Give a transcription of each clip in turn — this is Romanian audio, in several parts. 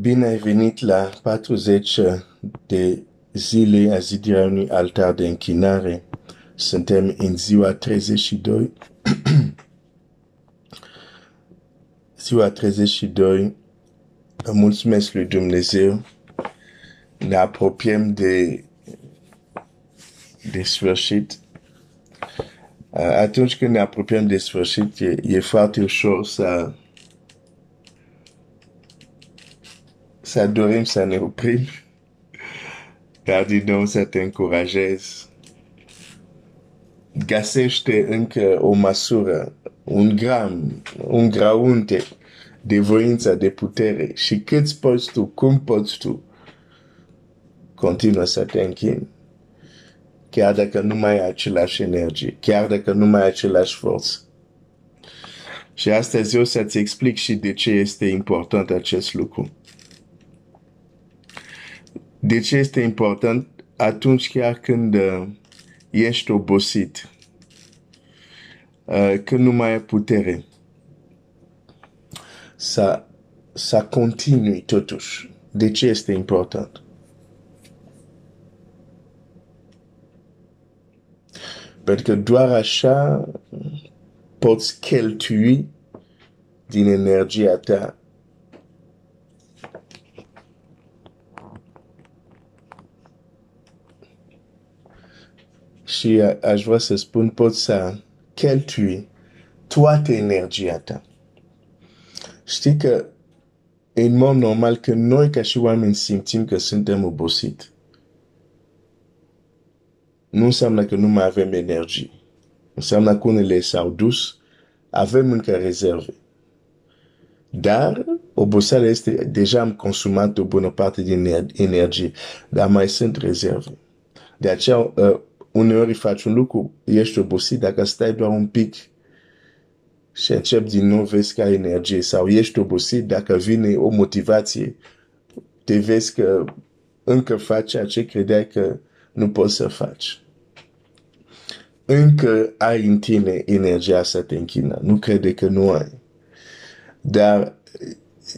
Bine ai venit la 40 de zile a zidirea unui altar de închinare. Suntem în ziua 32. ziua 32. Mulțumesc lui Dumnezeu. Ne apropiem de, de sfârșit. Atunci când ne apropiem de sfârșit, e, e foarte ușor să să dorim să ne oprim, dar din nou să te încurajez. Găsește încă o măsură, un gram, un graunte de voință, de putere și cât poți tu, cum poți tu, continuă să te închini. Chiar dacă nu mai ai același energie, chiar dacă nu mai ai același forță. Și astăzi eu să-ți explic și de ce este important acest lucru. De ce este important atunci chiar când uh, ești obosit, uh, când nu mai ai putere, să, să continui totuși. De ce este important? Pentru că doar așa poți cheltui din energia ta și aș vrea să spun, poți să cheltui toată energia ta. Știi că în mod normal că noi ca și oameni simțim că suntem obosit. Nu înseamnă că nu mai avem energie. Înseamnă că unele s-au dus, avem încă rezerve. Dar oboseala este, deja am consumat o bună parte din energie, dar mai sunt rezerve. De aceea, uh, uneori faci un lucru, ești obosit, dacă stai doar un pic și începi din nou, vezi că ai energie sau ești obosit, dacă vine o motivație, te vezi că încă faci ceea ce credeai că nu poți să faci. Încă ai în tine energia să te închină, nu crede că nu ai. Dar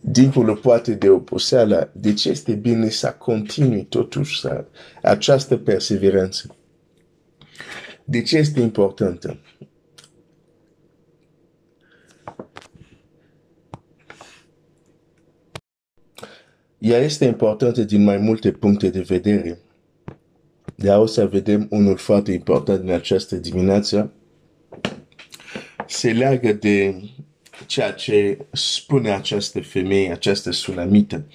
dincolo poate de oposeală, de ce este bine să continui totuși să, această perseverență? De ce este importantă? Ea este importantă din mai multe puncte de vedere. Dar o să vedem unul foarte important în această dimineață. Se leagă de ceea ce spune această femeie, această sunamită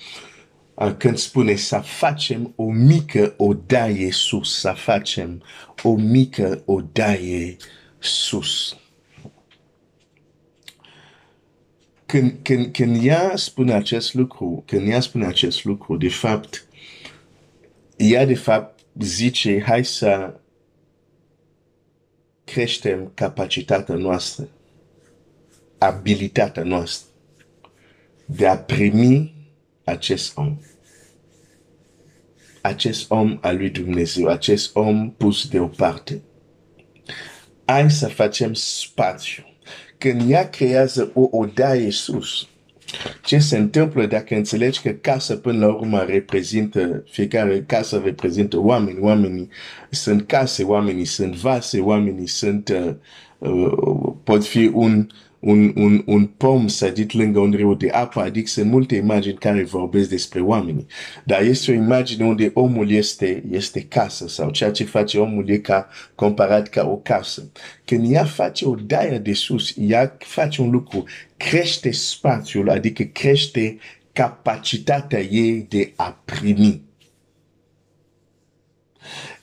când spune să facem o mică odaie sus, să facem o mică odaie sus. Când, când, când ea spune acest lucru, când ea spune acest lucru, de fapt, ea de fapt zice, hai să creștem capacitatea noastră, abilitatea noastră de a primi acest om acest om al lui Dumnezeu, acest om pus deoparte. Hai să facem spațiu. Când ea creează o odaie sus, ce se întâmplă dacă înțelegi că casa până la urmă reprezintă, fiecare casă reprezintă oameni, oamenii sunt case, oamenii sunt vase, oamenii sunt, uh, uh, pot fi un, un, un, un pom sădit lângă un râu de apă, adică sunt multe imagini care vorbesc despre oameni. Dar este o imagine unde omul este, este casă sau ceea ce face omul e ca, comparat ca o casă. Când ea face o daia de sus, ea face un lucru, crește spațiul, adică crește capacitatea ei de a primi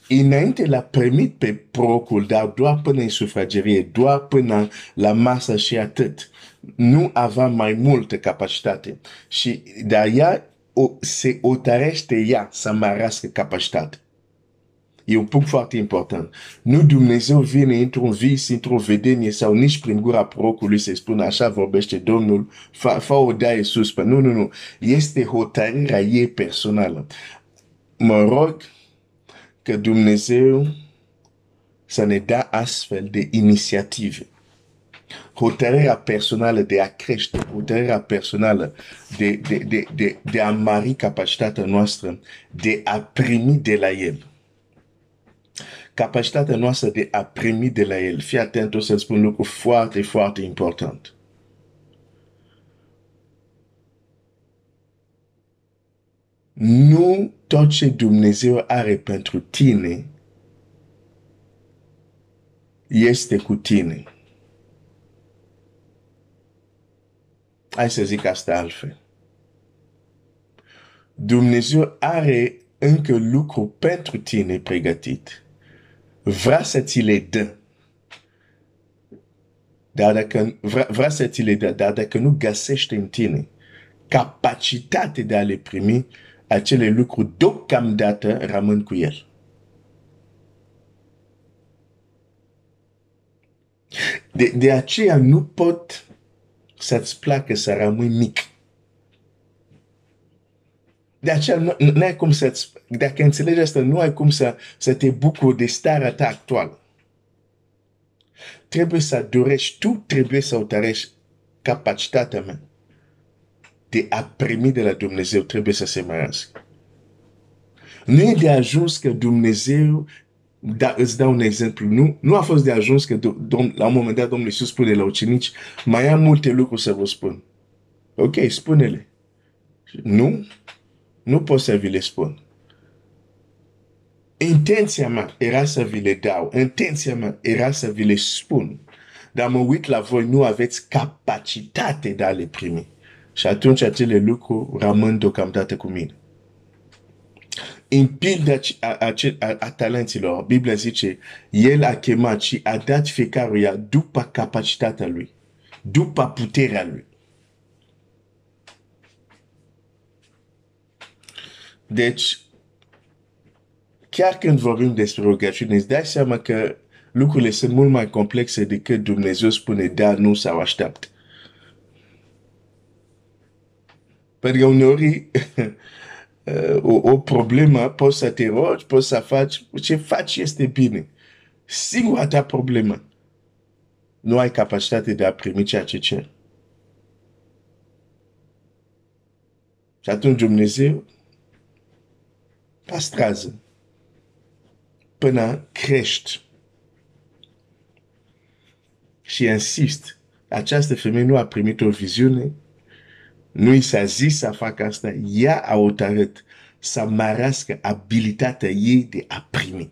înainte l-a primit pe procul, dar doar până în sufragerie, doar până la masă și atât. Nu avea mai multă capacitate. Și dar ea o, se otărește ea să mărească capacitate. E un punct foarte important. Nu Dumnezeu vine într-un vis, într-o vedenie sau nici prin gura procului să spună așa vorbește Domnul, fa, fa o daie sus. Nu, nu, nu. Este hotărârea ei personală. Mă rog că Dumnezeu să ne dea astfel de inițiative. hotărârea personală de a crește, hotărârea personală de, de, de, de, de a mari capacitatea noastră de a primi de la El. Capacitatea noastră de a primi de la El. Fii atent, o să spun un lucru foarte, foarte important. Nu tot ce Dumnezeu are pentru tine este cu tine. Hai să zic asta altfel. Dumnezeu are încă lucru pentru tine pregătit. Vrea să ți le dă. Dar dacă, vrea, vrea să ți le dă, dar dacă nu găsește în tine capacitate de a le primi, acele lucruri deocamdată rămân cu el. De, de aceea nu pot să-ți placă să rămâi mic. De aceea nu, nu ai cum să dacă înțelegi asta, nu ai cum să, să te bucuri de starea ta actuală. Trebuie să dorești, tu trebuie să otărești capacitatea mea de a primi de la Dumnezeu, trebuie să se mărească. Nu e de ajuns că Dumnezeu da, îți dau un exemplu. Nu, nu a fost de ajuns că dom, la un moment dat Domnul Iisus spune la ucenici, mai am multe lucruri să vă spun. Ok, spune-le. Nu, nu pot să vi le spun. Intenția mea era să vi le dau. Intenția mea era să vi le spun. Dar mă uit la voi, nu aveți capacitate de a le primi. Și atunci acele lucruri rămân deocamdată cu mine în pilda a, a, a, a talenților, Biblia zice, El a chemat și a dat fiecăruia după capacitatea lui, după puterea lui. Deci, chiar când vorbim despre rugăciune, îți dai seama că lucrurile sunt mult mai complexe decât Dumnezeu spune da, nu sau așteaptă. Pentru că uneori uh, o, o problemă, poți să te rogi, poți să faci, ce faci este bine. Singura ta problemă, nu ai capacitate de a primi ceea ce cer. Și atunci Dumnezeu pastrează până crești. Și insist, această femeie nu a primit o viziune, nu i s-a zis să facă asta, ea a hotărât să mărească abilitatea ei de a primi.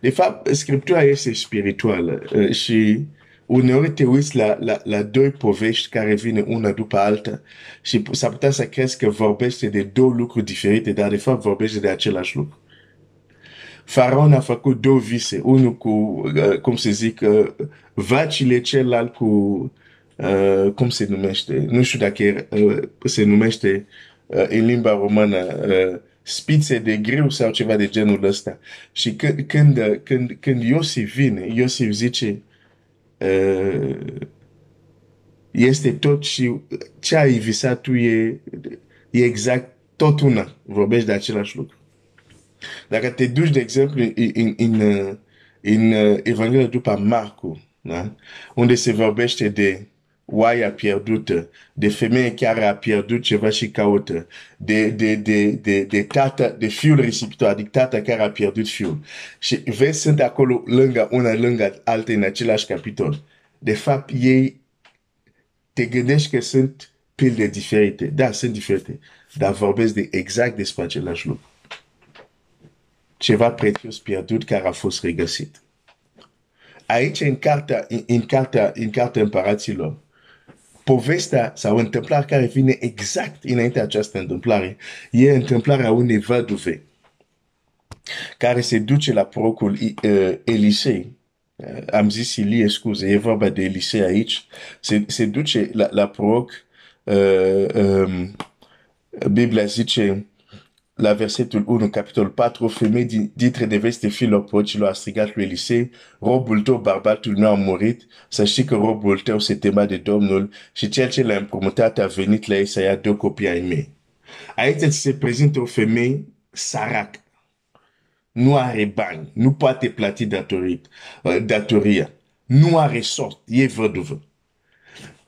De fapt, Scriptura este spirituală uh, și uneori te uiți la, la, la doi povești care vine una după alta și s-ar putea să crezi că vorbește de două lucruri diferite, dar de fapt vorbește de același lucru. Faraon a făcut două vise, unul cu, uh, cum se zic, uh, vacile, celălalt cu uh, cum se numește, nu știu dacă uh, se numește uh, în limba română uh, spițe de greu sau ceva de genul ăsta. Și când, când, când, când Iosif vine, Iosif zice uh, este tot și ce ai visat tu e, e exact tot una. Vorbești de același lucru. Dacă te duci, de exemplu, în, în, în, în Evanghelia după Marcu, da? unde se vorbește de oaia pierdută, de femeie care a pierdut ceva și caută, de, de, de, de, de tata, de fiul risipitor, adică tata care a pierdut fiul. Și vezi, sunt acolo lângă una, lângă alta în același capitol. De fapt, ei te gândești că sunt pilde diferite. Da, sunt diferite. Dar vorbesc de exact despre același lucru. Ceva prețios pierdut care a fost regăsit. Aici, în cartea, în, în cartea, în cartea împăraților, povestea sau întâmplarea care vine exact înainte această întâmplare e întâmplarea unei văduve care se duce la procul uh, Elisei. Uh, am zis Ilie, scuze, e vorba de Elisei aici. Se, se duce la, la proc. Uh, um, Biblia zice la versetul 1, capitolul 4, o femeie dintre neveste fiilor porcilor a strigat lui Elisei, robul tău, bărbatul meu a murit, să știi că robul tău se tema de Domnul și cel ce l-a împrumutat a venit la ei să ia două copii ai mei. Aici se prezintă o femeie sărac. Nu are bani, nu poate plăti datorit, uh, datoria. nu are sort, e văduvă.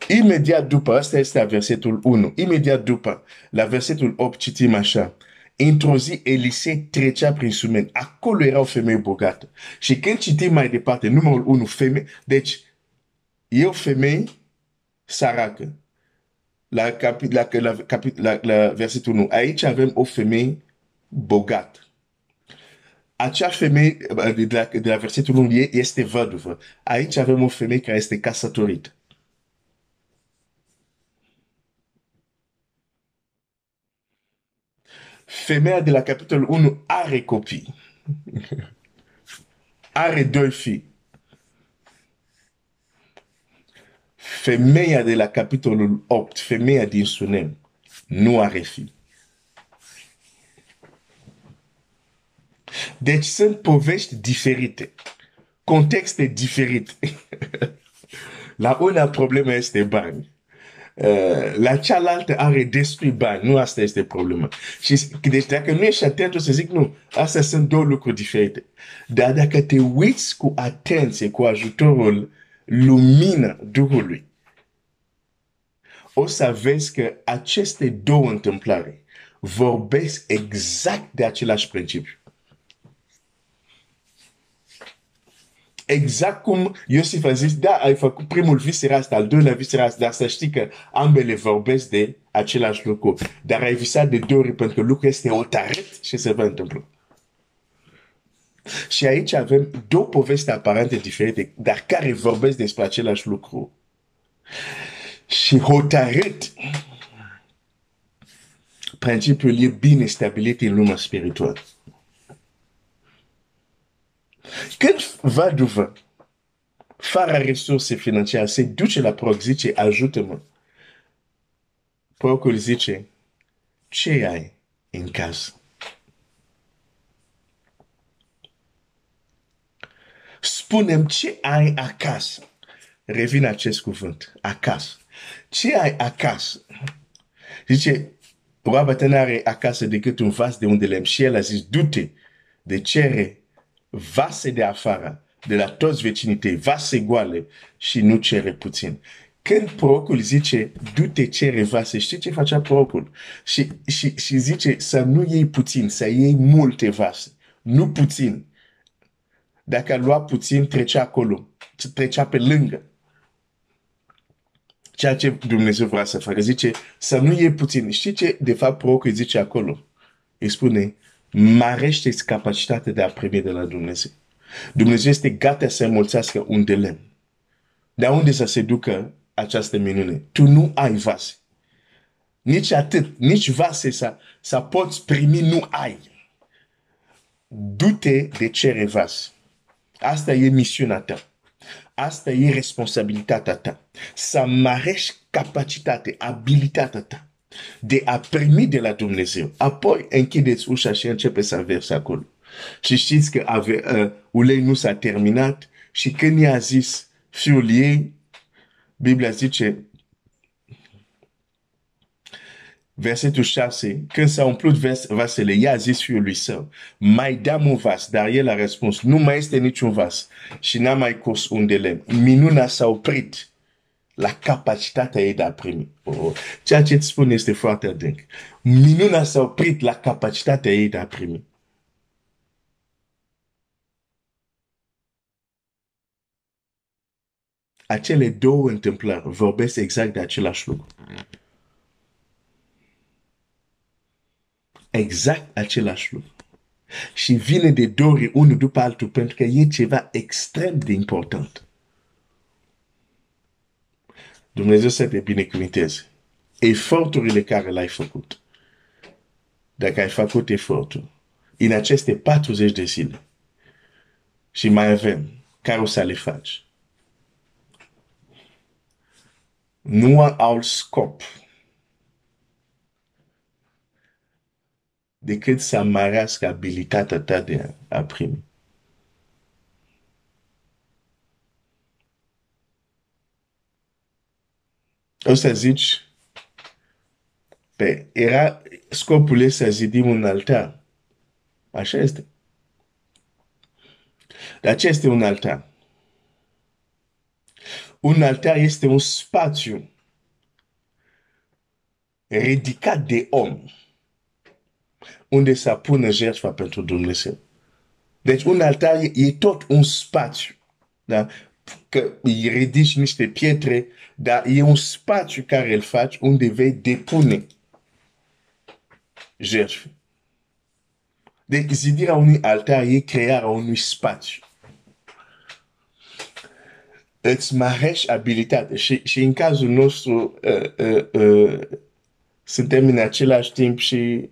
Imediat după, asta este versetul 1, imediat după, la versetul 8 citim așa, într-o zi Elisei trecea prin sumen. Acolo era o femeie bogată. Și când citim mai departe, numărul 1, femeie, deci e o femeie săracă. La, capi, la, la, capi, la, la versetul 1, aici avem o femeie bogată. Acea femeie de la, de la versetul 1 este văduvă. Aici avem o femeie care este casătorită. Femeia de la capitolul 1 are copii. are doi fii. Femeia de la capitolul 8, femeia din Sunem, nu are fi. Deci sunt povești diferite, contexte diferite. la una problema este bani. Uh, la cealaltă are destui bani. Nu asta este problema. Și deci dacă nu ești atent, o să zic nu. Astea sunt două lucruri diferite. Dar dacă te uiți cu atenție, cu ajutorul lumină Duhului, o să vezi că aceste două întâmplări vorbesc exact de același principiu. Exact cum Iosif a zis, da, ai făcut primul vis era asta, al doilea vis era asta, dar să știi că ambele vorbesc de același lucru. Dar ai visat de două ori pentru că lucrul este hotărât și se va întâmpla. Și aici avem două povesti aparente diferite, dar care vorbesc despre același lucru. Și hotărât, principiul e bine stabilit în lumea spirituală. Când văduvă, fără resurse financiare, se duce la proc, zice, ajută-mă. Procul zice, ce ai în casă? Spunem ce ai acasă. Revin acest cuvânt, acasă. Ce ai acasă? Zice, roaba nu are acasă decât un vas de unde lemn. Și el a zis, du-te de cere vase de afară, de la toți vecinitei, vase goale și nu cere puțin. Când procul zice, du-te cere vase, știi ce facea procul? Și, și, și zice să nu iei puțin, să iei multe vase, nu puțin. Dacă a luat puțin, trecea acolo, trecea pe lângă. Ceea ce Dumnezeu vrea să facă, zice să nu iei puțin. Știi ce de fapt procul zice acolo? Îi spune, marește capacitatea de a primi de la Dumnezeu. Dumnezeu este gata să mulțească un de lemn. De unde să se ducă această minune? Tu nu ai vase. Nici atât, nici vase să, să poți primi nu ai. Du-te de cere vase. Asta e misiunea ta. Asta e responsabilitatea ta. Să marești capacitatea, abilitatea ta de a primi de la Dumnezeu. Apoi închideți ușa și începe să verse acolo. Și știți că ave, uh, ulei nu s-a terminat și când i-a zis fiul ei, Biblia zice, versetul 6, când s-a umplut vers, vasele, i-a zis fiului său, mai dăm un vas, dar el a răspuns, nu mai este niciun vas și n-a mai curs un de lemn. Minuna s-a oprit la capacitatea ei de a primi. Oh, ceea ce îți spun este foarte adânc. Minuna s-a oprit la capacitatea ei de a primi. Acele două întâmplări vorbesc exact de același lucru. Exact același lucru. Și vine de două ori unul după altul pentru că e ceva extrem de important. Dumnezeu să te binecuvinteze. Eforturile care le-ai făcut. Dacă ai făcut efortul în aceste 40 de zile și mai avem care o să le faci. Nu au scop decât să mărească abilitatea ta de a primi. O să zici, pe, era scopul e să zidim un altar. Așa este. Dar ce este un altar? Un altar este un spațiu ridicat de om unde să pună jertfa pentru Dumnezeu. Deci un altar e, e tot un spațiu. Da? Că îi ridici niște pietre, dar e un spațiu care îl faci unde vei depune jertfe. Deci zidirea unui altar e crearea unui spațiu. Îți mărești abilitate și, și în cazul nostru uh, uh, uh, suntem în același timp și,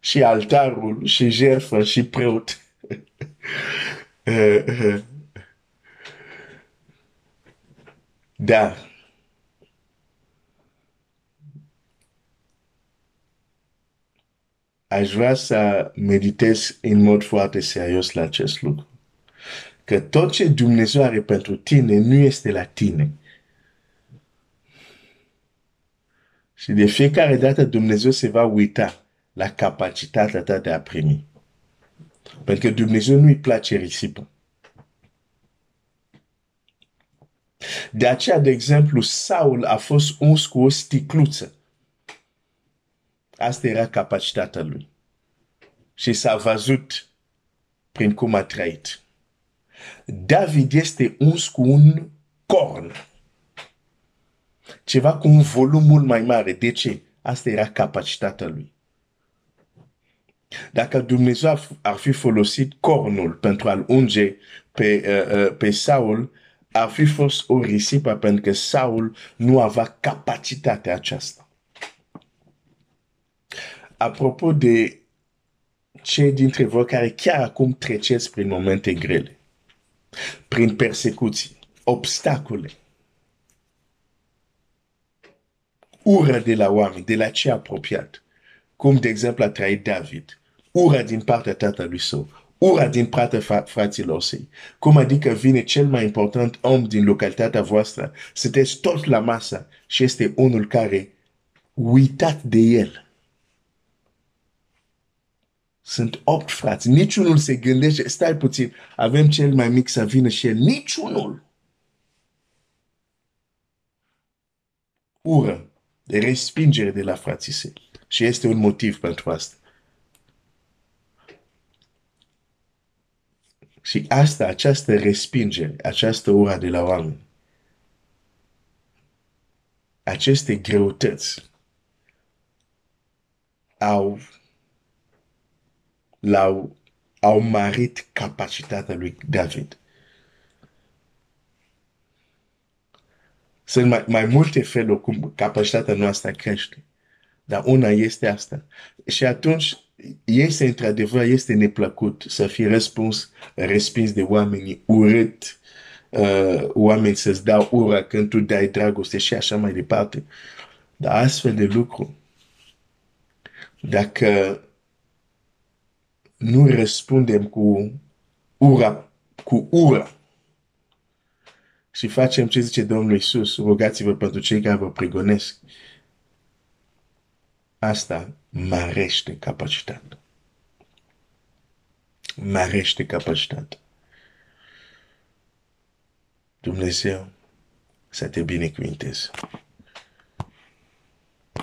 și altarul, și jertfă, și preot. Dar aș vrea să meditez în mod foarte serios la acest lucru. Că tot ce Dumnezeu are pentru tine nu este la tine. Și de fiecare dată Dumnezeu se va uita la capacitatea ta de a primi. Pentru că Dumnezeu nu-i place risipă. De aceea, de exemplu, Saul a fost uns cu o sticluță. Asta era capacitatea lui. Și s-a văzut prin cum a trăit. David este uns cu un corn. Ceva cu un volum mult mai mare. De ce? Asta era capacitatea lui. Dacă Dumnezeu ar fi folosit cornul pentru a-l unge pe, uh, uh, pe Saul, ar fi fost o risipă pentru că Saul nu avea capacitatea aceasta. Apropo de cei dintre voi care chiar acum treceți prin momente grele, prin persecuții, obstacole, ură de la oameni, de la cei apropiat, cum de exemplu a trăit David, ura din partea tatălui său, ura din partea fraților săi. Cum adică vine cel mai important om din localitatea voastră, sunteți tot la masă și este unul care uitat de el. Sunt opt frați, niciunul se gândește, stai puțin, avem cel mai mic să vină și el, niciunul. Ură, de respingere de la frații săi. Și este un motiv pentru asta. Și asta, această respingere, această ura de la oameni, aceste greutăți au, l-au, au marit capacitatea lui David. Sunt mai, mai multe feluri cum capacitatea noastră crește. Dar una este asta. Și atunci este într-adevăr, este neplăcut să fii răspuns, respins de oameni urât, uh, oameni să-ți dau ura când tu dai dragoste și așa mai departe. Dar astfel de lucru, dacă nu răspundem cu ura, cu ura, și facem ce zice Domnul Iisus, rugați-vă pentru cei care vă prigonesc, asta mărește capacitatea. Mărește capacitatea. Dumnezeu să te binecuvinteze.